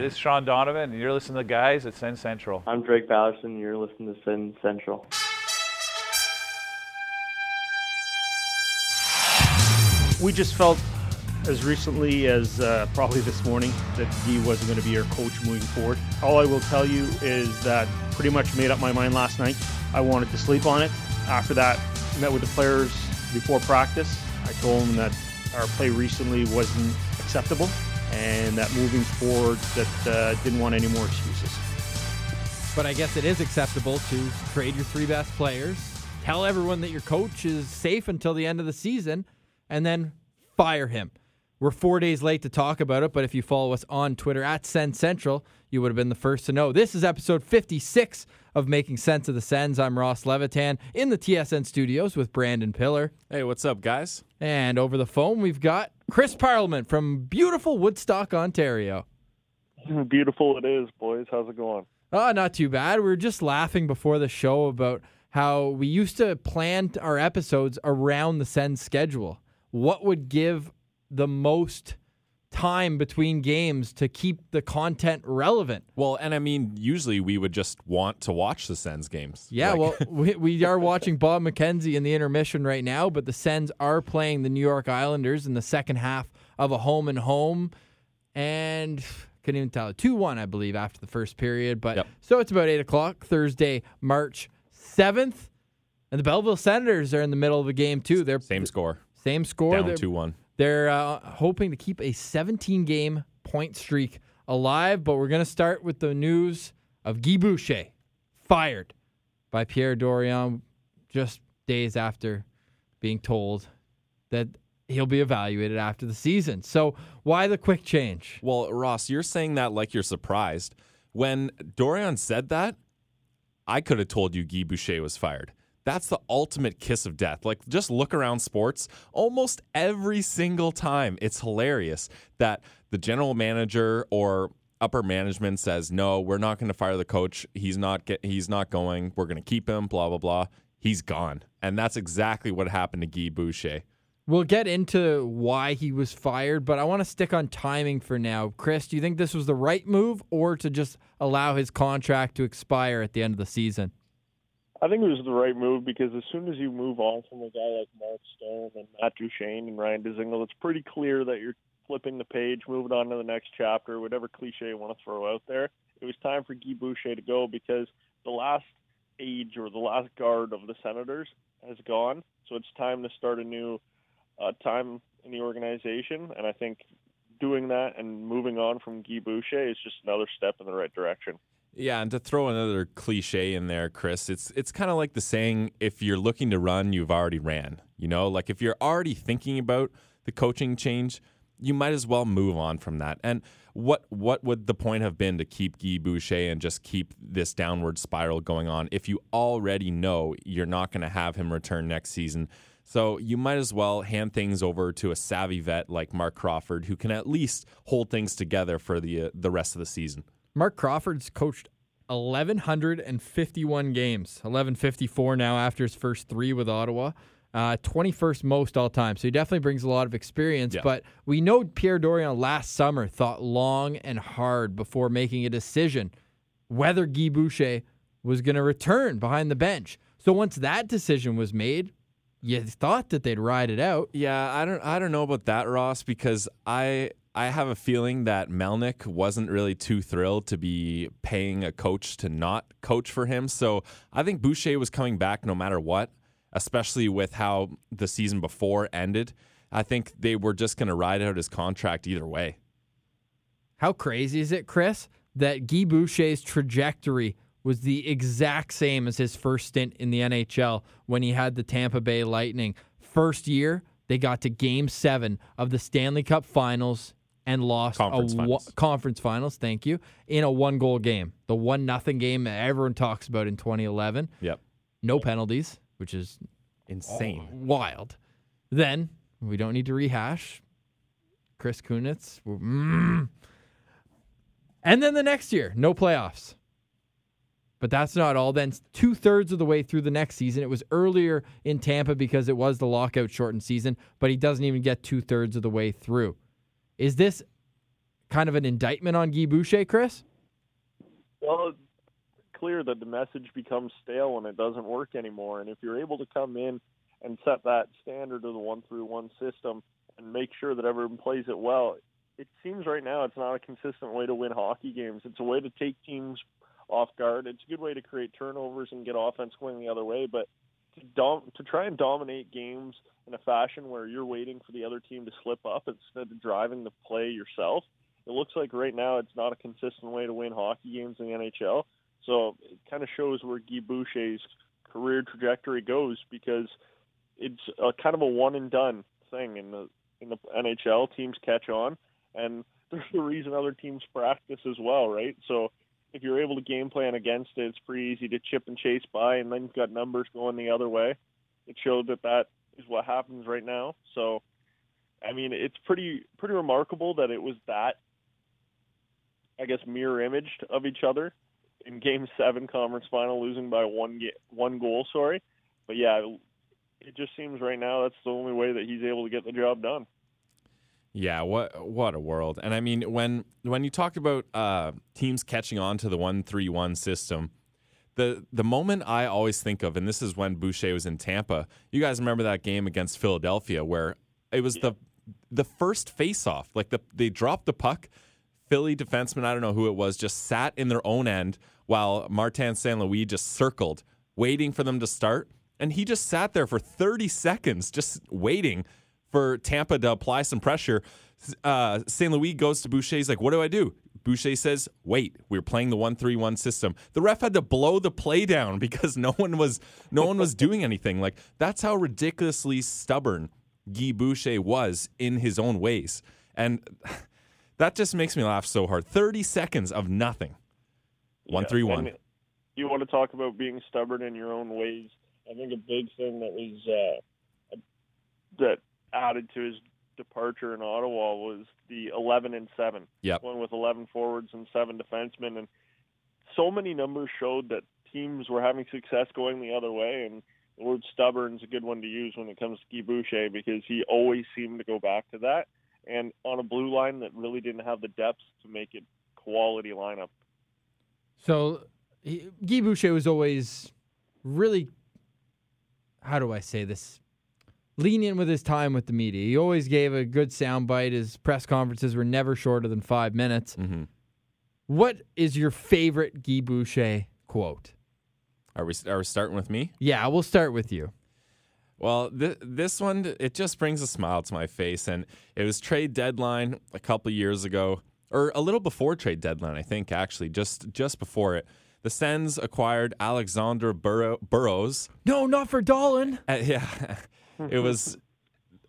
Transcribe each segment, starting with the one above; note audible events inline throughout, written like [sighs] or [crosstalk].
Hey, this is Sean Donovan, and you're listening to the guys at Sens Central. I'm Drake Batherson. You're listening to Sens Central. We just felt as recently as uh, probably this morning that he wasn't going to be our coach moving forward. All I will tell you is that pretty much made up my mind last night. I wanted to sleep on it. After that, met with the players before practice. I told them that our play recently wasn't acceptable and that moving forward that uh, didn't want any more excuses. But I guess it is acceptable to trade your three best players, tell everyone that your coach is safe until the end of the season, and then fire him. We're four days late to talk about it, but if you follow us on Twitter at Sens Central, you would have been the first to know. This is episode 56 of Making Sense of the Sens. I'm Ross Levitan in the TSN studios with Brandon Pillar. Hey, what's up, guys? And over the phone, we've got Chris Parliament from beautiful Woodstock, Ontario. [laughs] Beautiful it is, boys. How's it going? Oh, not too bad. We were just laughing before the show about how we used to plan our episodes around the Sens schedule. What would give the most time between games to keep the content relevant. Well, and I mean, usually we would just want to watch the Sens games. Yeah, Like- well, [laughs] we, we are watching Bob McKenzie in the intermission right now, but the Sens are playing the New York Islanders in the second half of a home and home, and couldn't even tell two one, I believe, after the first period. But Yep. so it's about eight o'clock Thursday, March seventh, and the Belleville Senators are in the middle of the game too. They're same score, same score. down two one. They're uh, hoping to keep a 17 game point streak alive, but we're going to start with the news of Guy Boucher fired by Pierre Dorion just days after being told that he'll be evaluated after the season. So, why the quick change? Well, Ross, you're saying that like you're surprised. When Dorion said that, I could have told you Guy Boucher was fired. That's the ultimate kiss of death. Like, just look around sports almost every single time. It's hilarious that the general manager or upper management says, "No, we're not going to fire the coach. He's not get, he's not going. We're going to keep him." Blah blah blah. He's gone, and that's exactly what happened to Guy Boucher. We'll get into why he was fired, but I want to stick on timing for now. Chris, do you think this was the right move or to just allow his contract to expire at the end of the season? I think it was the right move because as soon as you move on from a guy like Mark Stone and Matt Duchene and Ryan Dzingel, it's pretty clear that you're flipping the page, moving on to the next chapter, whatever cliche you want to throw out there. It was time for Guy Boucher to go because the last age or the last guard of the Senators has gone. So it's time to start a new uh, time in the organization. And I think doing that and moving on from Guy Boucher is just another step in the right direction. Yeah, and to throw another cliche in there, Chris, it's it's kind of like the saying if you're looking to run, you've already ran. You know, like if you're already thinking about the coaching change, you might as well move on from that. And what what would the point have been to keep Guy Boucher and just keep this downward spiral going on if you already know you're not going to have him return next season? So you might as well hand things over to a savvy vet like Mark Crawford who can at least hold things together for the uh, the rest of the season. Mark Crawford's coached 1,151 games, 1,154 now after his first three with Ottawa. Uh, 21st most all time. So he definitely brings a lot of experience. Yeah. But we know Pierre Dorion last summer thought long and hard before making a decision whether Guy Boucher was going to return behind the bench. So once that decision was made, you thought that they'd ride it out. Yeah, I don't I don't know about that, Ross, because I I have a feeling that Melnyk wasn't really too thrilled to be paying a coach to not coach for him. So I think Boucher was coming back no matter what, especially with how the season before ended. I think they were just going to ride out his contract either way. How crazy is it, Chris, that Guy Boucher's trajectory was the exact same as his first stint in the NHL when he had the Tampa Bay Lightning. First year, they got to game seven of the Stanley Cup finals and lost Conference a finals. conference finals, thank you, in a one goal game. The one nothing game that everyone talks about in 2011. Yep. No penalties, which is Insane. wild. Then we don't need to rehash. Chris Kunitz. mm. And then the next year, no playoffs. But that's not all. Then two thirds of the way through the next season, it was earlier in Tampa because it was the lockout shortened season, but he doesn't even get two thirds of the way through. Is this kind of an indictment on Guy Boucher, Chris? Well, it's clear that the message becomes stale and it doesn't work anymore. And if you're able to come in and set that standard of the one through one system and make sure that everyone plays it well, it seems right now it's not a consistent way to win hockey games. It's a way to take teams off guard. It's a good way to create turnovers and get offense going the other way, but to dom- to try and dominate games in a fashion where you're waiting for the other team to slip up instead of driving the play yourself. It looks like right now it's not a consistent way to win hockey games in the NHL. So it kind of shows where Guy Boucher's career trajectory goes because it's a kind of a one and done thing in the in the NHL. Teams catch on, and [laughs] there's a reason other teams practice as well, right? So if you're able to game plan against it, it's pretty easy to chip and chase by, and then you've got numbers going the other way. It showed that that is what happens right now. So, I mean, it's pretty pretty remarkable that it was that, I guess, mirror imaged of each other in Game [laughs] Seven conference final, losing by one one goal. Sorry, but yeah, it just seems right now that's the only way that he's able to get the job done. Yeah, what what a world. And I mean when when you talked about uh, teams catching on to the 1-3-1 system, the the moment I always think of and this is when Boucher was in Tampa. You guys remember that game against Philadelphia where it was the the first face-off. Like the they dropped the puck, Philly defenseman, I don't know who it was, just sat in their own end while Martin St. Louis just circled waiting for them to start and he just sat there for 30 seconds just waiting for Tampa to apply some pressure. Uh, St. Louis goes to Boucher. He's like, What do I do? Boucher says, Wait, we're playing the one three one system. The ref had to blow the play down [laughs] because no one was no one was doing anything. Like that's how ridiculously stubborn Guy Boucher was in his own ways. And [laughs] that just makes me laugh so hard. 30 seconds of nothing. One Yeah, three one. and You want to talk about being stubborn in your own ways? I think a big thing that was uh, that added to his departure in Ottawa was the 11 and seven. Yep. One with 11 forwards and seven defensemen, and so many numbers showed that teams were having success going the other way. And the word stubborn is a good one to use when it comes to Guy Boucher because he always seemed to go back to that. And on a blue line that really didn't have the depth to make it quality lineup. So he, Guy Boucher was always really, how do I say this? Lenient with his time with the media. He always gave a good soundbite. His press conferences were never shorter than five minutes. hmm What is your favorite Guy Boucher quote? Are we are we starting with me? Yeah, we'll start with you. Well, th- this one it just brings a smile to my face, and it was trade deadline a couple years ago, or a little before trade deadline, I think. Actually, just just before it, the Sens acquired Alexander Burrow- Burrows. No, not for Dahlen. Uh, yeah, [laughs] it was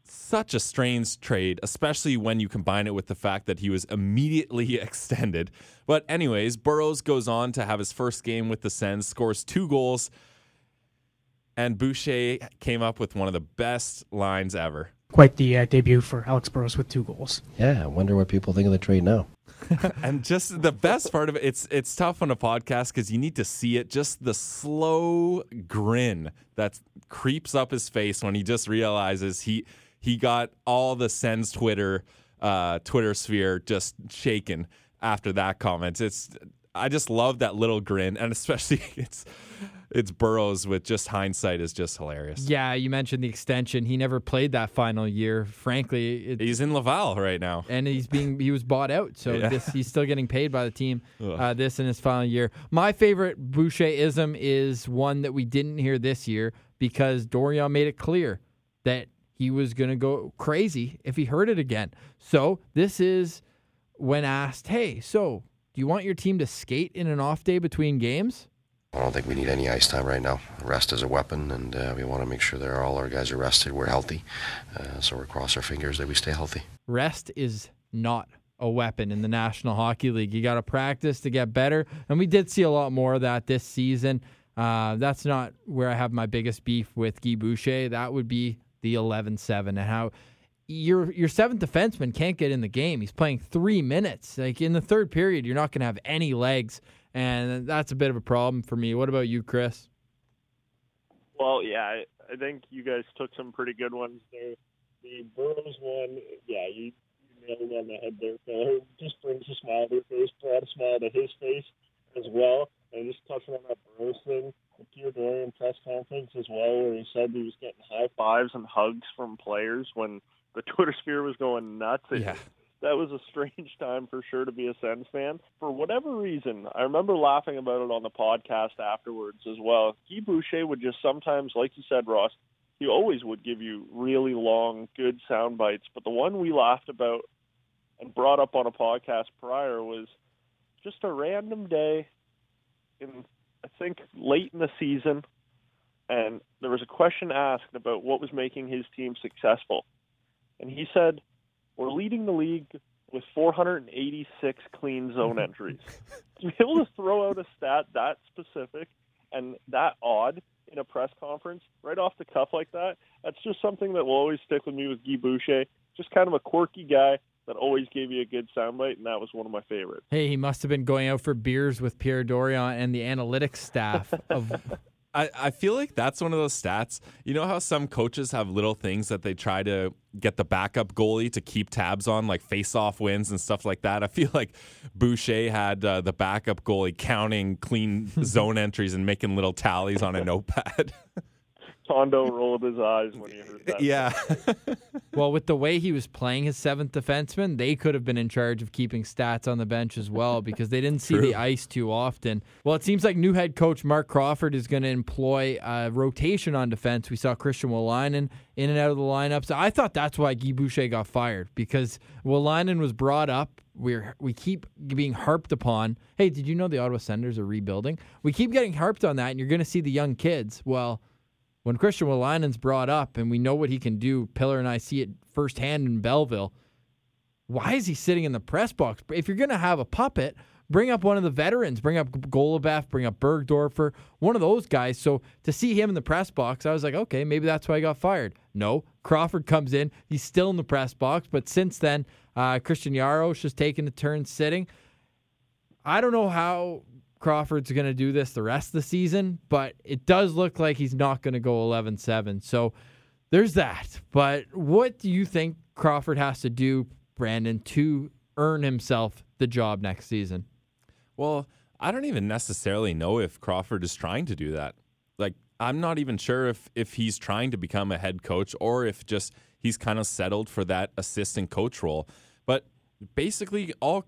such a strange trade, especially when you combine it with the fact that he was immediately [laughs] extended. But anyways, Burrows goes on to have his first game with the Sens, scores two goals, and Boucher came up with one of the best lines ever. Quite the uh, debut for Alex Burrows with two goals. Yeah, I wonder what people think of the trade now. [laughs] and just the best part of it, it's it's tough on a podcast because you need to see it. Just the slow grin that creeps up his face when he just realizes he he got all the Sens Twitter uh, Twitter sphere just shaken after that comment. It's I just love that little grin, and especially [laughs] it's it's Burrows with just hindsight is just hilarious. Yeah, you mentioned the extension. He never played that final year. Frankly, He's in Laval right now. and he's being he was bought out, so Yeah. this he's still getting paid by the team. [laughs] Uh, this in his final year. My favorite Boucher-ism is one that we didn't hear this year because Dorion made it clear that he was going to go crazy if he heard it again. So this is when asked, "Hey, so do you want your team to skate in an off day between games?" I don't think we need any ice time right now. Rest is a weapon, and uh, we want to make sure that all our guys are rested. We're healthy, uh, so we're cross our fingers that we stay healthy. rest is not a weapon in the National Hockey League. You got to practice to get better, and we did see a lot more of that this season. Uh, that's not where I have my biggest beef with Guy Boucher. That would be the 11-7 and how your your seventh defenseman can't get in the game. He's playing three minutes. Like in the third period, you're not going to have any legs, and that's a bit of a problem for me. What about you, Chris? Well, yeah, I, think you guys took some pretty good ones there. The Burrows one, yeah, you, you nailed it on the head there, Phil. It just brings a smile to your face, brought a smile to his face as well. And just touching on that Burrows thing, the Pierre Dorion press conference as well, where he said he was getting high fives and hugs from players when the [laughs] Twitter sphere was going nuts. It, Yeah. That was a strange [laughs] time for sure to be a Sens fan. For whatever reason, I remember laughing about it on the podcast afterwards as well. Guy Boucher would just sometimes, like you said, Ross, he always would give you really long, good sound bites. But the one we laughed about and brought up on a podcast prior was just a random day in, I think, late in the season. And there was a question asked about what was making his team successful. And he said, we're leading the league with 486 clean zone [laughs] entries. to be able to throw out a stat that specific and that odd in a press conference right off the cuff like that, that's just something that will always stick with me with Guy Boucher. Just kind of a quirky guy that always gave you a good soundbite, and that was one of my favorites. Hey, he must have been going out for beers with Pierre Dorion and the analytics staff of I, I feel like that's one of those stats. You know how some coaches have little things that they try to get the backup goalie to keep tabs on, like face-off wins and stuff like that. I feel [laughs] like Boucher had uh, the backup goalie counting clean [laughs] zone entries and making little tallies on a notepad. [laughs] Tondo rolled his eyes when he heard that. yeah. [laughs] Well, with the way he was playing his seventh defenseman, they could have been in charge of keeping stats on the bench as well because they didn't see the ice too often. Well, it seems like new head coach Mark Crawford is going to employ a rotation on defense. We saw Christian Wolanin in and out of the lineups. I thought that's why Guy Boucher got fired because Wolainen was brought up. We're we keep being harped upon. Hey, did you know the Ottawa Senators are rebuilding? We keep getting harped on that, and you're going to see the young kids. Well when Christian Wolanin's brought up and we know what he can do, Pillar and I see it firsthand in Belleville. Why is he sitting in the press box? If you're going to have a puppet, bring up one of the veterans. Bring up Goloubef, bring up Bergdorfer, one of those guys. So to see him in the press box, I was like, okay, maybe that's why he got fired. No, Crawford comes in. He's still in the press box, but since then, uh, Christian Jaros has taken a turn sitting. I don't know how Crawford's going to do this the rest of the season, but it does look like he's not going to go 11 7. So there's that. But what do you think Crawford has to do, Brandon, to earn himself the job next season? Well, I don't even necessarily know if Crawford is trying to do that. Like, I'm not even sure if if he's trying to become a head coach or if just he's kind of settled for that assistant coach role. But basically, all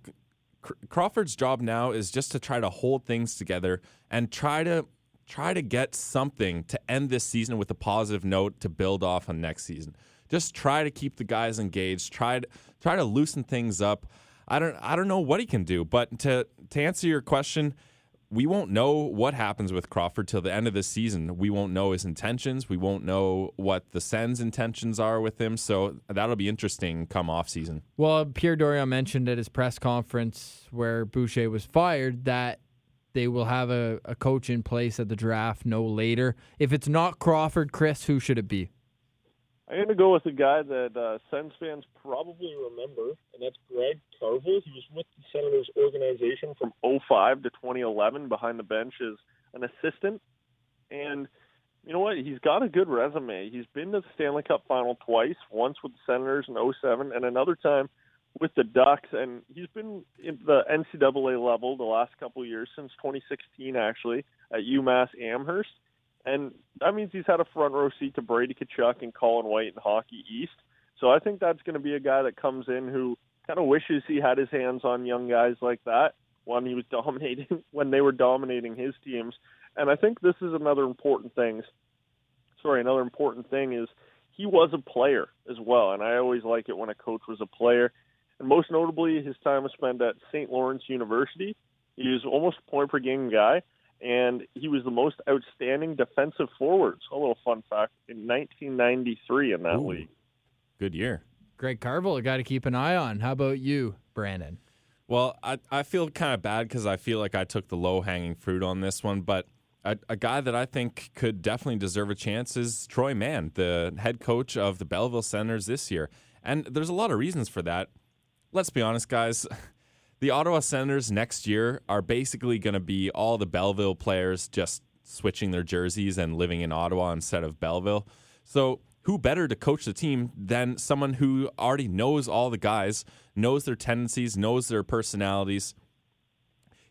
Crawford's job now is just to try to hold things together and try to try to get something to end this season with a positive note to build off on next season. Just try to keep the guys engaged. Try to try to loosen things up. I don't I don't know what he can do, but to to answer your question, we won't know what happens with Crawford till the end of the season. We won't know his intentions. We won't know what the Sens' intentions are with him. So that'll be interesting come off season. Well, Pierre Dorion mentioned at his press conference where Boucher was fired that they will have a, a coach in place at the draft no later. If it's not Crawford, Chris, who should it be? I'm going to go with a guy that uh, Sens fans probably remember, and that's Greg Carvel. He was with the Senators organization from 05 to 2011 behind the bench as an assistant. And you know what? He's got a good resume. He's been to the Stanley Cup final twice, once with the Senators in 07 and another time with the Ducks. And he's been in the NCAA level the last couple of years, since 2016 actually, at UMass Amherst. And that means he's had a front row seat to Brady Tkachuk and Colin White in Hockey East. So I think that's going to be a guy that comes in who kind of wishes he had his hands on young guys like that when he was [laughs] dominating when they were dominating his teams. And I think this is another important thing. Sorry, another important thing is he was a player as well, and I always like it when a coach was a player. And most notably, his time was spent at St. Lawrence University. He was almost a point per game guy, and he was the most outstanding defensive forward. forwards. A little fun fact in 1993 in that Ooh. league. Good year. Greg Carville, Carvel, got to keep an eye on. How about you, Brandon? Well, I, I feel kind of bad because I feel like I took the low hanging fruit on this one, but a, a guy that I think could definitely deserve a chance is Troy Mann, the head coach of the Belleville Senators this year. And there's a lot of reasons for that. Let's be honest, guys. [laughs] The Ottawa Senators next year are basically going to be all the Belleville players just switching their jerseys and living in Ottawa instead of Belleville. So who better to coach the team than someone who already knows all the guys, knows their tendencies, knows their personalities.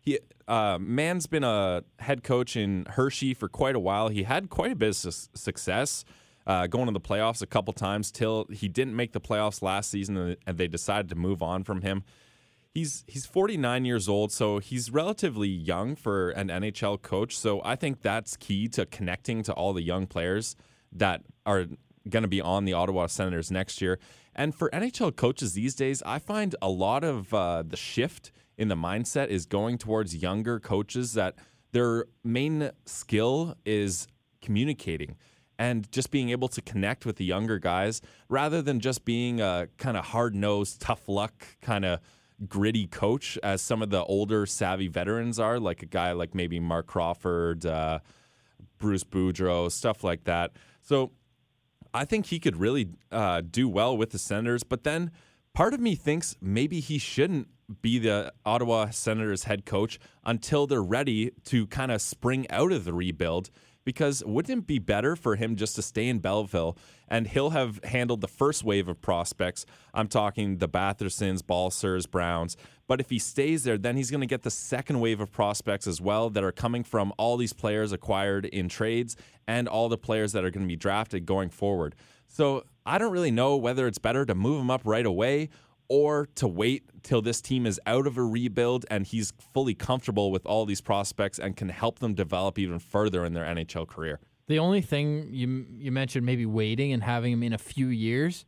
He uh, Mann's been a head coach in Hershey for quite a while. He had quite a bit of su- success uh, going to the playoffs a couple times till he didn't make the playoffs last season and they decided to move on from him. He's he's 49 years old, so he's relatively young for an NHL coach. So I think that's key to connecting to all the young players that are going to be on the Ottawa Senators next year. And for NHL coaches these days, I find a lot of uh, the shift in the mindset is going towards younger coaches that their main skill is communicating and just being able to connect with the younger guys rather than just being a kind of hard nosed, tough luck kind of gritty coach as some of the older savvy veterans are, like a guy like maybe Mark Crawford, uh, Bruce Boudreau, stuff like that. So I think he could really uh, do well with the Senators, but then part of me thinks maybe he shouldn't be the Ottawa Senators head coach until they're ready to kind of spring out of the rebuild because wouldn't it be better for him just to stay in Belleville and he'll have handled the first wave of prospects? I'm talking the Bathersons, Balcers, Browns. But if he stays there, then he's going to get the second wave of prospects as well that are coming from all these players acquired in trades and all the players that are going to be drafted going forward. So I don't really know whether it's better to move him up right away or to wait till this team is out of a rebuild and he's fully comfortable with all these prospects and can help them develop even further in their NHL career. The only thing you you mentioned maybe waiting and having him in a few years,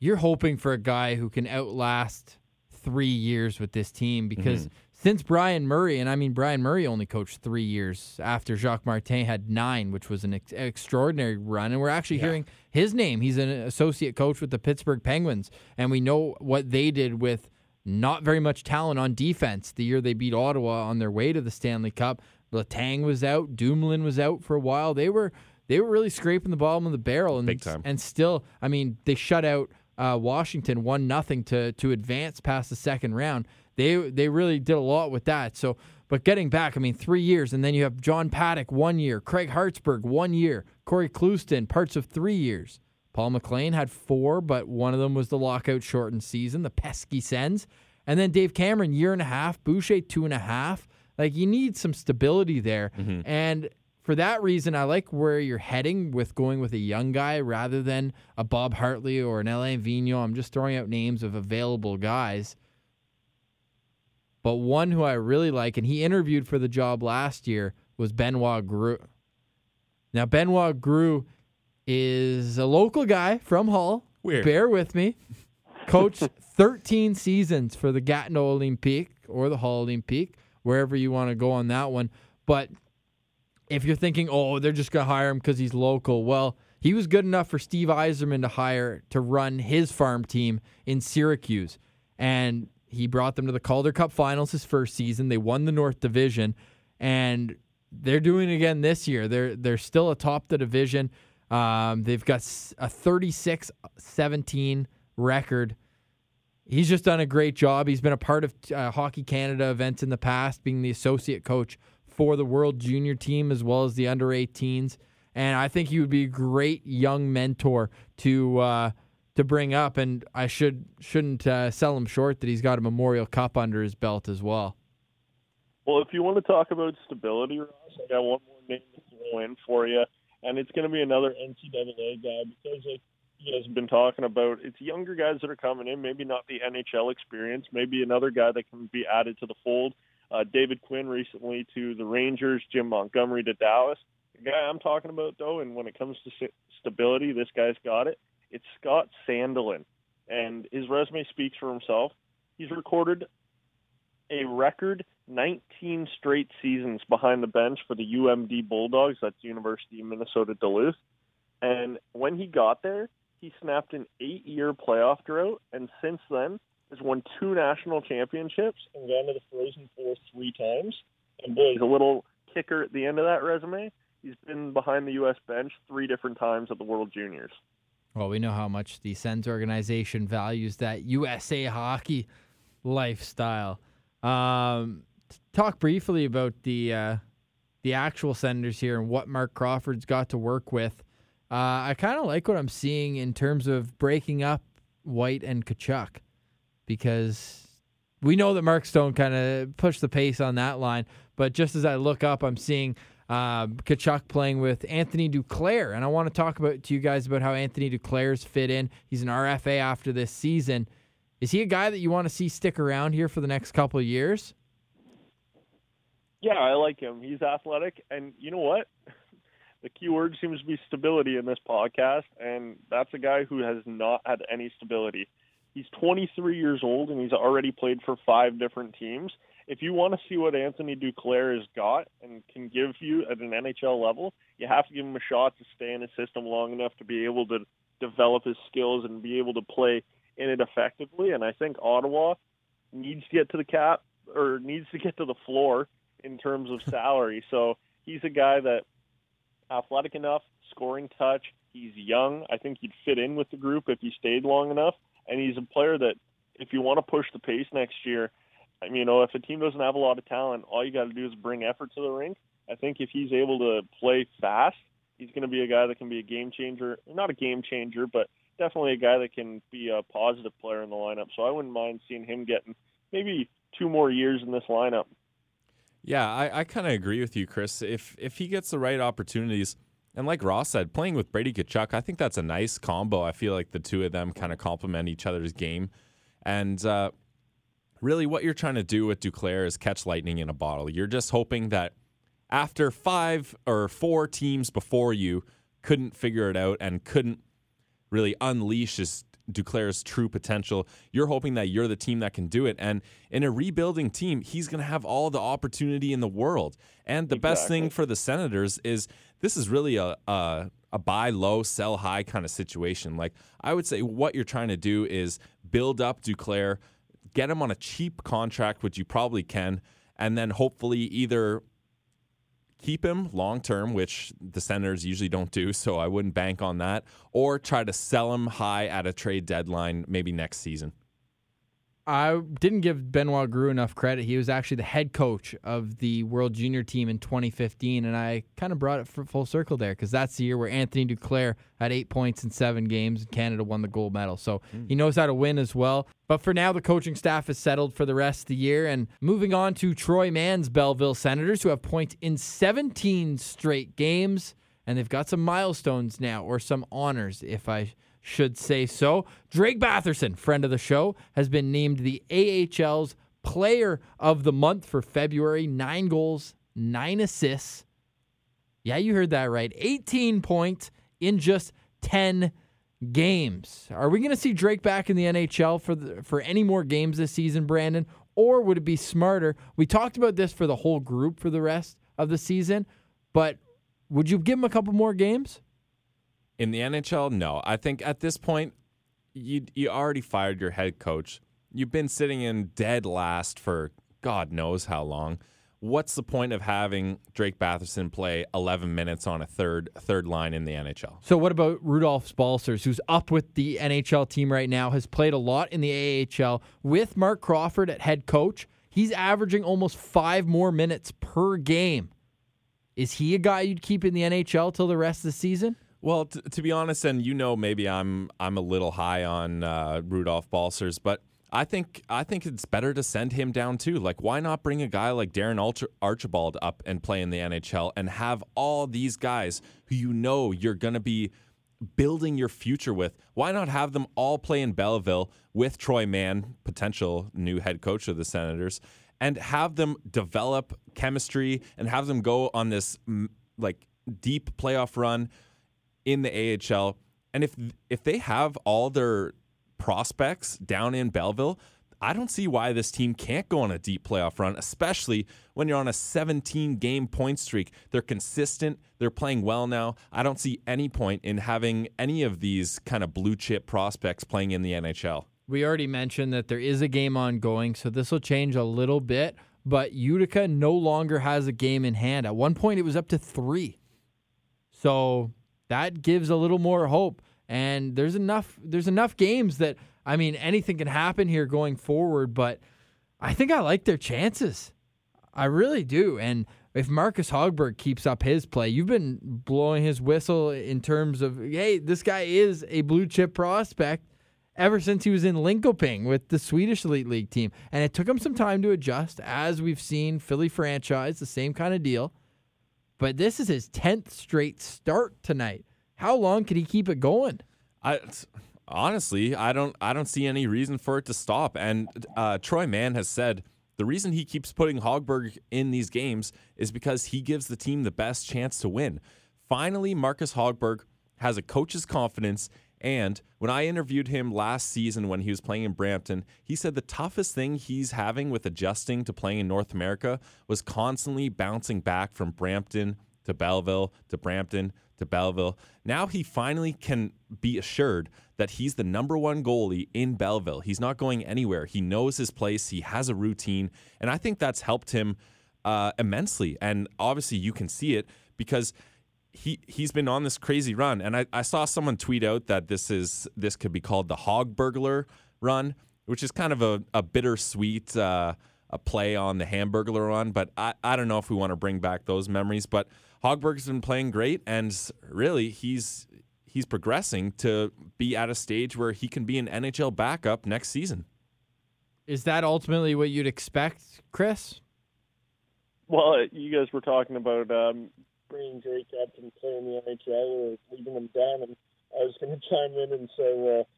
you're hoping for a guy who can outlast 3 years with this team because mm-hmm. Since Brian Murray and I mean Brian Murray only coached 3 years after Jacques Martin had 9, which was an ex- extraordinary run and we're actually yeah. hearing his name. He's an associate coach with the Pittsburgh Penguins, and we know what they did with not very much talent on defense the year they beat Ottawa on their way to the Stanley Cup. Letang was out, Dumoulin was out for a while. They were they were really scraping the bottom of the barrel, and Big time. and still, I mean, they shut out uh, Washington one nothing to to advance past the second round. They they really did a lot with that. So, but getting back, I mean, three years, and then you have John Paddock one year, Craig Hartsburg one year, Cory Clouston parts of three years. Paul McLean had four, but one of them was the lockout shortened season, the pesky sends. And then Dave Cameron, year and a half, Boucher, two and a half. Like you need some stability there. Mm-hmm. And for that reason, I like where you're heading with going with a young guy rather than a Bob Hartley or an Alain Vigneault. I'm just throwing out names of available guys. But one who I really like, and he interviewed for the job last year, was Benoit Groulx. Now, Benoit Groulx is a local guy from Hull. Weird. Bear with me. Coached [laughs] 13 seasons for the Gatineau Olympique or the Hull Olympique, wherever you want to go on that one. But if you're thinking, oh, they're just going to hire him because he's local, well, he was good enough for Steve Yzerman to hire to run his farm team in Syracuse. And he brought them to the Calder Cup finals his first season. They won the North Division, and they're doing it again this year. They're they're still atop the division. Um, they've got a 36-17 record. He's just done a great job. He's been a part of uh, Hockey Canada events in the past, being the associate coach for the World Junior team as well as the under 18s. And I think he would be a great young mentor to uh, to bring up. And I should shouldn't uh, sell him short that he's got a Memorial Cup under his belt as well. Well, if you want to talk about stability, Ross, I got one more name to throw in for you, and it's going to be another NCAA guy because, like have been talking about, it's younger guys that are coming in, maybe not the NHL experience, maybe another guy that can be added to the fold. Uh, David Quinn recently to the Rangers, Jim Montgomery to Dallas. The guy I'm talking about, though, and when it comes to stability, this guy's got it. It's Scott Sandelin, and his resume speaks for himself. He's recorded a record 19 straight seasons behind the bench for the UMD Bulldogs. That's University of Minnesota Duluth. And when he got there, he snapped an eight-year playoff drought, and since then has won two national championships and gone to the Frozen Four three times. And boy, he's a little kicker at the end of that resume. He's been behind the U.S. bench three different times at the World Juniors. Well, we know how much the Sens organization values that USA hockey lifestyle. Um, talk briefly about the uh, the actual Senators here and what Mark Crawford's got to work with. Uh, I kind of like what I'm seeing in terms of breaking up White and Tkachuk because we know that Mark Stone kind of pushed the pace on that line. But just as I look up, I'm seeing uh, Tkachuk playing with Anthony Duclair. And I want to talk about to you guys about how Anthony Duclair's fit in. He's an RFA after this season. Is he a guy that you want to see stick around here for the next couple of years? Yeah, I like him. He's athletic, and you know what? [laughs] The key word seems to be stability in this podcast, and that's a guy who has not had any stability. He's 23 years old, and he's already played for five different teams. If you want to see what Anthony Duclair has got and can give you at an NHL level, you have to give him a shot to stay in a system long enough to be able to develop his skills and be able to play in it effectively. And I think Ottawa needs to get to the cap or needs to get to the floor in terms of [laughs] salary. so he's a guy that athletic enough, scoring touch. He's young. I think he'd fit in with the group if he stayed long enough. And he's a player that, if you want to push the pace next year, you know, if a team doesn't have a lot of talent, all you got to do is bring effort to the rink. I think if he's able to play fast, he's going to be a guy that can be a game changer. Not a game changer, but definitely a guy that can be a positive player in the lineup. So I wouldn't mind seeing him getting maybe two more years in this lineup. Yeah, I, I kind of agree with you, Chris. If if he gets the right opportunities, and like Ross said, playing with Brady Tkachuk, I think that's a nice combo. I feel like the two of them kind of complement each other's game. And uh, really, what you're trying to do with Duclair is catch lightning in a bottle. You're just hoping that after five or four teams before you couldn't figure it out and couldn't really unleash his Duclair's true potential. You're hoping that you're the team that can do it. And in a rebuilding team, he's going to have all the opportunity in the world. And the exactly. best thing for the Senators is this is really a, a a buy low, sell high kind of situation. Like I would say, what you're trying to do is build up Duclair, get him on a cheap contract, which you probably can, and then hopefully either keep him long term, which the Senators usually don't do, so I wouldn't bank on that, or try to sell him high at a trade deadline maybe next season. I didn't give Benoit Groulx enough credit. He was actually the head coach of the World Junior team in 2015, and I kind of brought it full circle there because that's the year where Anthony Duclair had eight points in seven games, and Canada won the gold medal. So mm. he knows how to win as well. But for now, the coaching staff is settled for the rest of the year. And moving on to Troy Mann's Belleville Senators, who have points in 17 straight games, and they've got some milestones now, or some honors, if I should say so. Drake Batherson, friend of the show, has been named the AHL's Player of the Month for February. Nine goals, nine assists. Yeah, you heard that right. 18 points in just 10 games. Are we going to see Drake back in the NHL for the, for any more games this season, Brandon? Or would it be smarter? We talked about this for the whole group for the rest of the season, but would you give him a couple more games? In the NHL, no. I think at this point, you you already fired your head coach. You've been sitting in dead last for God knows how long. What's the point of having Drake Batherson play 11 minutes on a third third line in the NHL? So what about Rudolph Balcers, who's up with the NHL team right now, has played a lot in the AHL with Mark Crawford at head coach. He's averaging almost five more minutes per game. Is he a guy you'd keep in the NHL till the rest of the season? Well, t- to be honest, and you know, maybe I'm I'm a little high on uh, Rudolph Balcers, but I think I think it's better to send him down too. Like, why not bring a guy like Darren Archibald up and play in the NHL and have all these guys who you know you're going to be building your future with? Why not have them all play in Belleville with Troy Mann, potential new head coach of the Senators, and have them develop chemistry and have them go on this like deep playoff run in the AHL. And if if they have all their prospects down in Belleville, I don't see why this team can't go on a deep playoff run, especially when you're on a 17 game point streak. They're consistent, they're playing well now. I don't see any point in having any of these kind of blue chip prospects playing in the NHL. We already mentioned that there is a game ongoing, so this will change a little bit, but Utica no longer has a game in hand. At one point, it was up to three. So that gives a little more hope. And there's enough there's enough games that I mean anything can happen here going forward, but I think I like their chances. I really do. And if Marcus Hogberg keeps up his play, you've been blowing his whistle in terms of, hey, this guy is a blue chip prospect ever since he was in Linkoping with the Swedish Elite League team. And it took him some time to adjust, as we've seen Philly franchise, the same kind of deal. But this is his 10th straight start tonight. How long can he keep it going? I honestly, I don't, I don't see any reason for it to stop. And uh, Troy Mann has said the reason he keeps putting Hogberg in these games is because he gives the team the best chance to win. Finally, Marcus Hogberg has a coach's confidence. And when I interviewed him last season when he was playing in Brampton, he said the toughest thing he's having with adjusting to playing in North America was constantly bouncing back from Brampton to Belleville to Brampton to Belleville. Now he finally can be assured that he's the number one goalie in Belleville. He's not going anywhere. He knows his place. He has a routine, and I think that's helped him uh, immensely. And obviously, you can see it because he he's been on this crazy run. And I, I saw someone tweet out that this is this could be called the Hog Burglar run, which is kind of a, a bittersweet uh, a play on the Hamburglar run. But I, I don't know if we want to bring back those memories. But Hogberg's been playing great, and really he's he's progressing to be at a stage where he can be an NHL backup next season. Is that ultimately what you'd expect, Chris? Well, uh, you guys were talking about um, bringing Drake up and playing the NHL or leaving him down, and I was going [laughs] to chime in and say, well,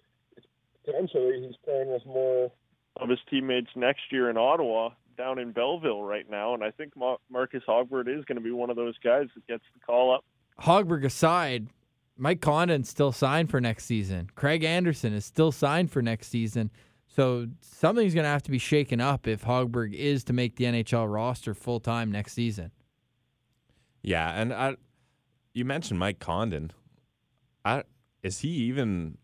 potentially he's playing with more of his teammates next year in Ottawa down in Belleville right now, and I think Marcus Hogberg is going to be one of those guys that gets the call up. Hogberg aside, Mike Condon's still signed for next season. Craig Anderson is still signed for next season. So something's going to have to be shaken up if Hogberg is to make the NHL roster full time next season. Yeah, and I, you mentioned Mike Condon. I, is he even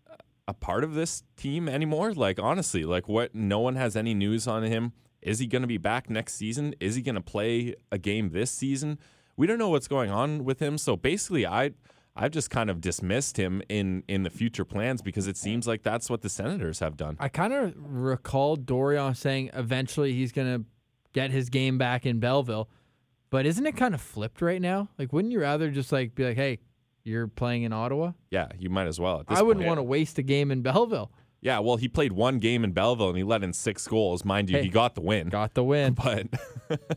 a part of this team anymore? Like honestly, like what? No one has any news on him. Is he going to be back next season? Is he going to play a game this season? We don't know what's going on with him. So basically, I I've just kind of dismissed him in in the future plans because it seems like that's what the Senators have done. I kind of recall Dorion saying eventually he's going to get his game back in Belleville, but isn't it kind of flipped right now? Like, wouldn't you rather just like be like, hey, you're playing in Ottawa? Yeah, you might as well. I wouldn't want to waste a game in Belleville. Yeah, well, he played one game in Belleville and he let in six goals. Mind you, hey, he got the win. Got the win. [laughs] But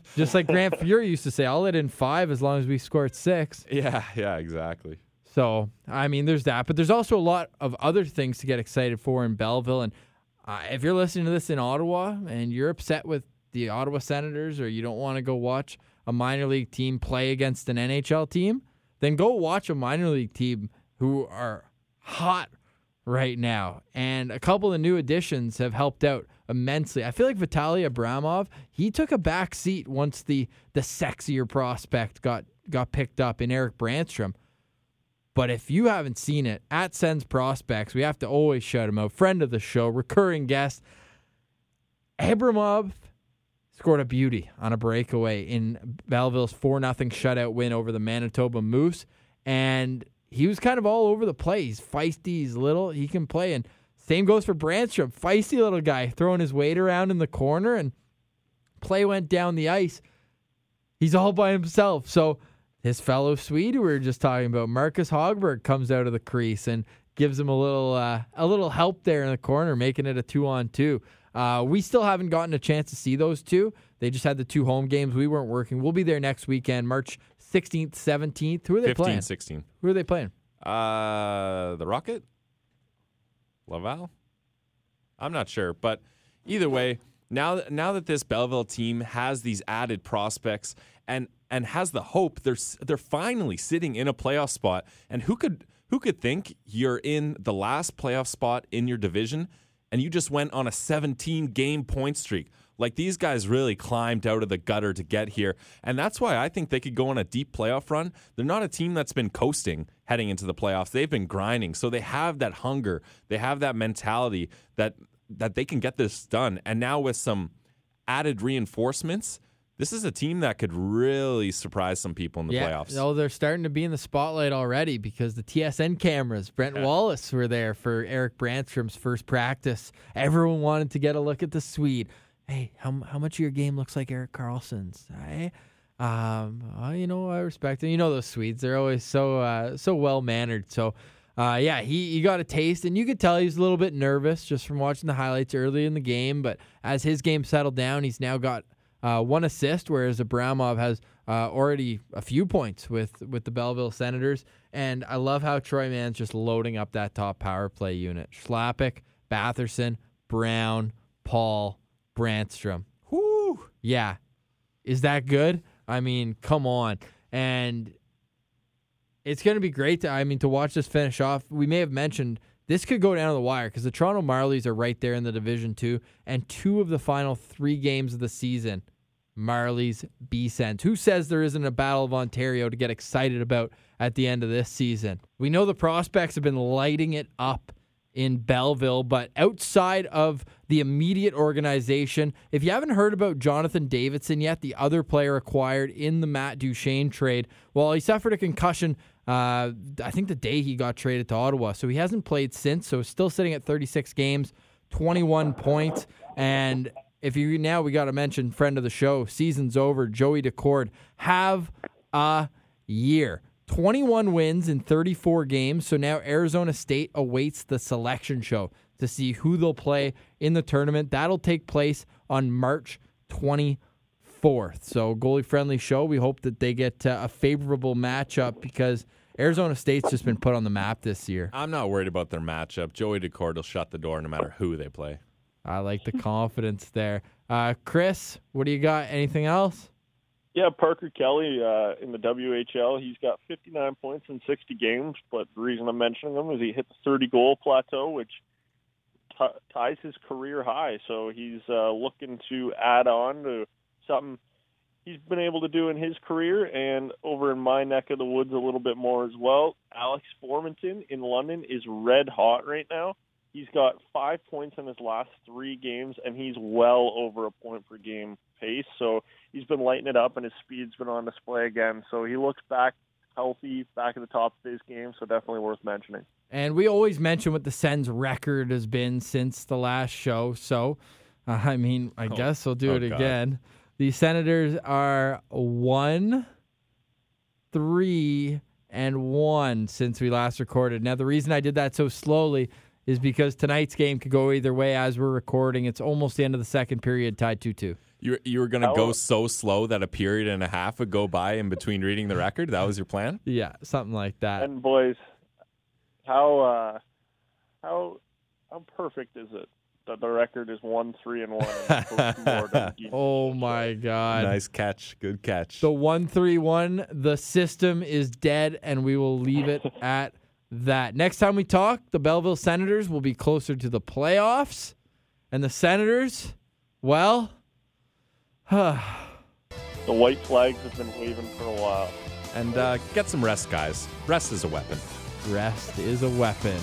[laughs] just like Grant Fuhr used to say, I'll let in five as long as we scored six. Yeah, yeah, exactly. So, I mean, there's that. But there's also a lot of other things to get excited for in Belleville. And uh, if you're listening to this in Ottawa and you're upset with the Ottawa Senators or you don't want to go watch a minor league team play against an NHL team, then go watch a minor league team who are hot right now. And a couple of new additions have helped out immensely. I feel like Vitaly Abramov, he took a back seat once the the sexier prospect got got picked up in Eric Brannstrom. But if you haven't seen it, at Sens Prospects, we have to always shout him out. Friend of the show, recurring guest. Abramov scored a beauty on a breakaway in Belleville's 4 0 shutout win over the Manitoba Moose. And he was kind of all over the place. Feisty, he's little, he can play. And same goes for Brannstrom. Feisty little guy throwing his weight around in the corner, and play went down the ice. He's all by himself. So his fellow Swede, we were just talking about, Marcus Hogberg, comes out of the crease and gives him a little uh, a little help there in the corner, making it a two on two. Uh, we still haven't gotten a chance to see those two. They just had the two home games. We weren't working. We'll be there next weekend, March 16th, 17th. Who are they 15, playing? 16. Who are they playing? Uh, the Rocket? Laval? I'm not sure, but either way, now now that this Belleville team has these added prospects and and has the hope they're they're finally sitting in a playoff spot and who could who could think you're in the last playoff spot in your division and you just went on a 17 game point streak like these guys really climbed out of the gutter to get here. And that's why I think they could go on a deep playoff run. They're not a team that's been coasting heading into the playoffs. They've been grinding. So they have that hunger. They have that mentality that that they can get this done. And now with some added reinforcements, this is a team that could really surprise some people in the yeah. playoffs. Oh, they're starting to be in the spotlight already because the TSN cameras, Brent yeah. Wallace, were there for Eric Brannstrom's first practice. Everyone wanted to get a look at the Swede hey, how how much of your game looks like Eric Karlsson's? I Um, you know, I respect it. You know those Swedes; they're always so uh, so well mannered. So, uh, yeah, he he got a taste, and you could tell he's a little bit nervous just from watching the highlights early in the game. But as his game settled down, he's now got uh, one assist, whereas Abramov has uh, already a few points with with the Belleville Senators. And I love how Troy Mann's just loading up that top power play unit: Chlapik, Batherson, Brown, Paul, Brannstrom. Whoo! Yeah, is that good? I mean, come on. And it's going to be great to I mean to watch this finish off. We may have mentioned this could go down to the wire because the Toronto Marlies are right there in the division two, and two of the final three games of the season, Marlies B Sens. Who says there isn't a Battle of Ontario to get excited about at the end of this season? We know the prospects have been lighting it up in Belleville, but outside of the immediate organization, if you haven't heard about Jonathan Davidsson yet, the other player acquired in the Matt Duchene trade, well, he suffered a concussion. Uh, I think the day he got traded to Ottawa, so he hasn't played since. So still sitting at 36 games, 21 points, and if you now we got to mention friend of the show, season's over, Joey Daccord. Have a year. 21 wins in 34 games. So now Arizona State awaits the selection show to see who they'll play in the tournament. That'll take place on March 24th. So, goalie friendly show. We hope that they get uh, a favorable matchup because Arizona State's just been put on the map this year. I'm not worried about their matchup. Joey Daccord will shut the door no matter who they play. I like the confidence there. Uh, Chris, what do you got? Anything else? Yeah, Parker Kelly uh, in the WHL, he's got 59 points in 60 games. But the reason I'm mentioning him is he hit the 30 goal plateau, which t- ties his career high. So he's uh, looking to add on to something he's been able to do in his career and over in my neck of the woods a little bit more as well. Alex Formenton in London is red hot right now. He's got five points in his last three games, and he's well over a point per game pace. So he's been lighting it up, and his speed's been on display again. So he looks back healthy, back at the top of his game. So definitely worth mentioning. And we always mention what the Sens' record has been since the last show. So, uh, I mean, I Oh. guess we'll do Oh, it God. again. The Senators are one, three, and one since we last recorded. Now, the reason I did that so slowly is because tonight's game could go either way as we're recording. It's almost the end of the second period, tied 2 2. You you were gonna How- go so slow that a period and a half would go by in between reading the record. That was your plan. Yeah, something like that. And boys, how uh, how how perfect is it that the record is one three and one? and postmortem geeks [laughs] oh my God. nice catch. Good catch. The 131, the system is dead, and we will leave it [laughs] at that. Next time we talk, the Belleville Senators will be closer to the playoffs. And the Senators, well, [sighs] The white flags have been waving for a while. and uh, get some rest, guys. Rest is a weapon. rest is a weapon.